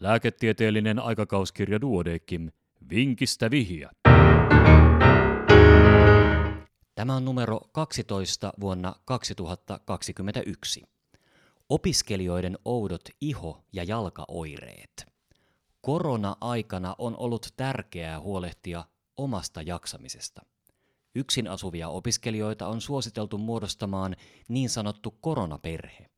Lääketieteellinen aikakauskirja Duodekim. Vinkistä vihja. Tämä on numero 12 vuonna 2021. Opiskelijoiden oudot iho- ja jalkaoireet. Korona-aikana on ollut tärkeää huolehtia omasta jaksamisesta. Yksin asuvia opiskelijoita on suositeltu muodostamaan niin sanottu koronaperhe.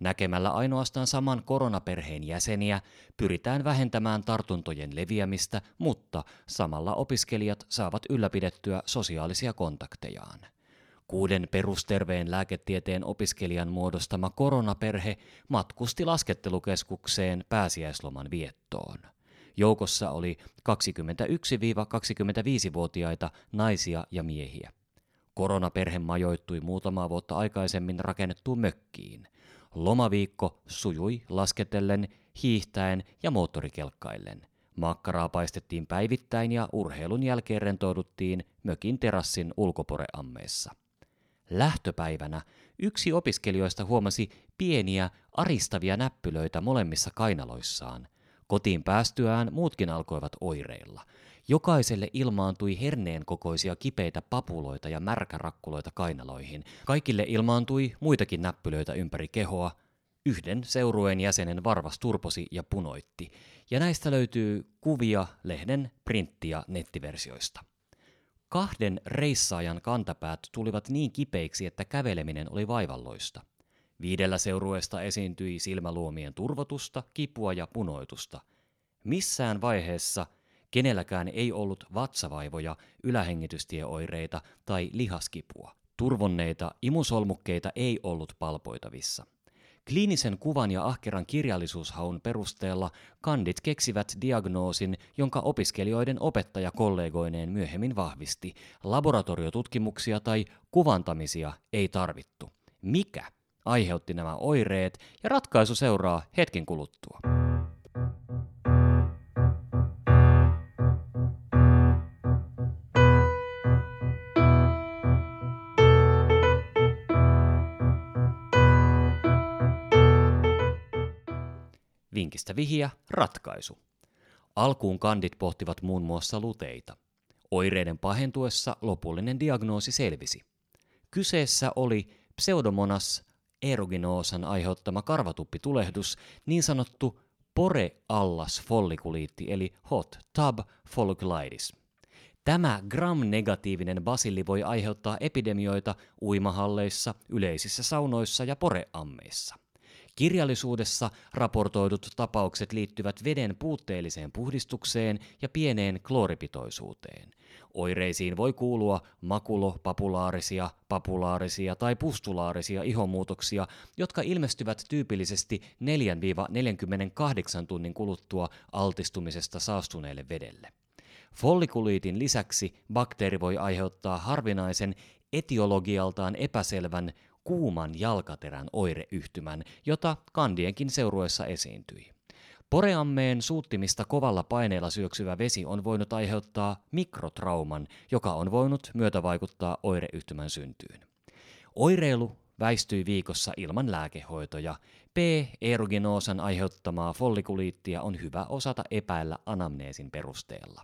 Näkemällä ainoastaan saman koronaperheen jäseniä pyritään vähentämään tartuntojen leviämistä, mutta samalla opiskelijat saavat ylläpidettyä sosiaalisia kontaktejaan. Kuuden perusterveen lääketieteen opiskelijan muodostama koronaperhe matkusti laskettelukeskukseen pääsiäisloman viettoon. Joukossa oli 21-25-vuotiaita naisia ja miehiä. Koronaperhe majoittui muutamaa vuotta aikaisemmin rakennettuun mökkiin. Lomaviikko sujui lasketellen, hiihtäen ja moottorikelkkaillen. Makkaraa paistettiin päivittäin ja urheilun jälkeen rentouduttiin mökin terassin ulkoporeammeessa. Lähtöpäivänä yksi opiskelijoista huomasi pieniä aristavia näppylöitä molemmissa kainaloissaan. Kotiin päästyään muutkin alkoivat oireilla. Jokaiselle ilmaantui herneen kokoisia kipeitä papuloita ja märkärakkuloita kainaloihin. Kaikille ilmaantui muitakin näppylöitä ympäri kehoa. Yhden seurueen jäsenen varvas turposi ja punoitti. Ja näistä löytyy kuvia lehden printti- ja nettiversioista. Kahden reissaajan kantapäät tulivat niin kipeiksi, että käveleminen oli vaivalloista. Viidellä seurueesta esiintyi silmäluomien turvotusta, kipua ja punoitusta. Missään vaiheessa kenelläkään ei ollut vatsavaivoja, ylähengitystieoireita tai lihaskipua. Turvonneita imusolmukkeita ei ollut palpoitavissa. Kliinisen kuvan ja ahkeran kirjallisuushaun perusteella kandit keksivät diagnoosin, jonka opiskelijoiden opettaja kollegoineen myöhemmin vahvisti. Laboratoriotutkimuksia tai kuvantamisia ei tarvittu. Mikä aiheutti nämä oireet ja ratkaisu seuraa hetken kuluttua. Vinkistä vihiä, ratkaisu. Alkuun kandit pohtivat muun muassa luteita. Oireiden pahentuessa lopullinen diagnoosi selvisi. Kyseessä oli pseudomonas aerogenoosan aiheuttama karvatuppitulehdus, niin sanottu pore-allas follikuliitti eli hot tub folliculitis. Tämä gram-negatiivinen basilli voi aiheuttaa epidemioita uimahalleissa, yleisissä saunoissa ja poreammeissa. Kirjallisuudessa raportoidut tapaukset liittyvät veden puutteelliseen puhdistukseen ja pieneen klooripitoisuuteen. Oireisiin voi kuulua makulo, papulaarisia, papulaarisia tai pustulaarisia ihomuutoksia, jotka ilmestyvät tyypillisesti 4-48 tunnin kuluttua altistumisesta saastuneelle vedelle. Follikuliitin lisäksi bakteeri voi aiheuttaa harvinaisen etiologialtaan epäselvän kuuman jalkaterän oireyhtymän, jota kandienkin seuruessa esiintyi. Poreammeen suuttimista kovalla paineella syöksyvä vesi on voinut aiheuttaa mikrotrauman, joka on voinut myötävaikuttaa oireyhtymän syntyyn. Oireilu väistyi viikossa ilman lääkehoitoja. P-erogenoosan aiheuttamaa follikuliittia on hyvä osata epäillä anamneesin perusteella.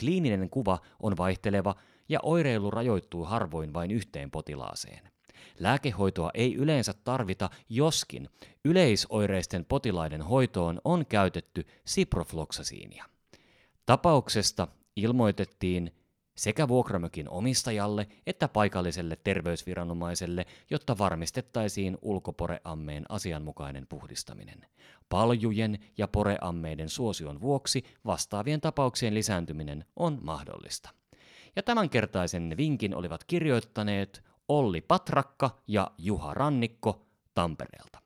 Kliininen kuva on vaihteleva ja oireilu rajoittuu harvoin vain yhteen potilaaseen. Lääkehoitoa ei yleensä tarvita, joskin yleisoireisten potilaiden hoitoon on käytetty siprofloksasiinia. Tapauksesta ilmoitettiin sekä vuokramökin omistajalle että paikalliselle terveysviranomaiselle, jotta varmistettaisiin ulkoporeammeen asianmukainen puhdistaminen. Paljujen ja poreammeiden suosion vuoksi vastaavien tapauksien lisääntyminen on mahdollista. Ja tämänkertaisen vinkin olivat kirjoittaneet Olli Patrakka ja Juha Rannikko Tampereelta.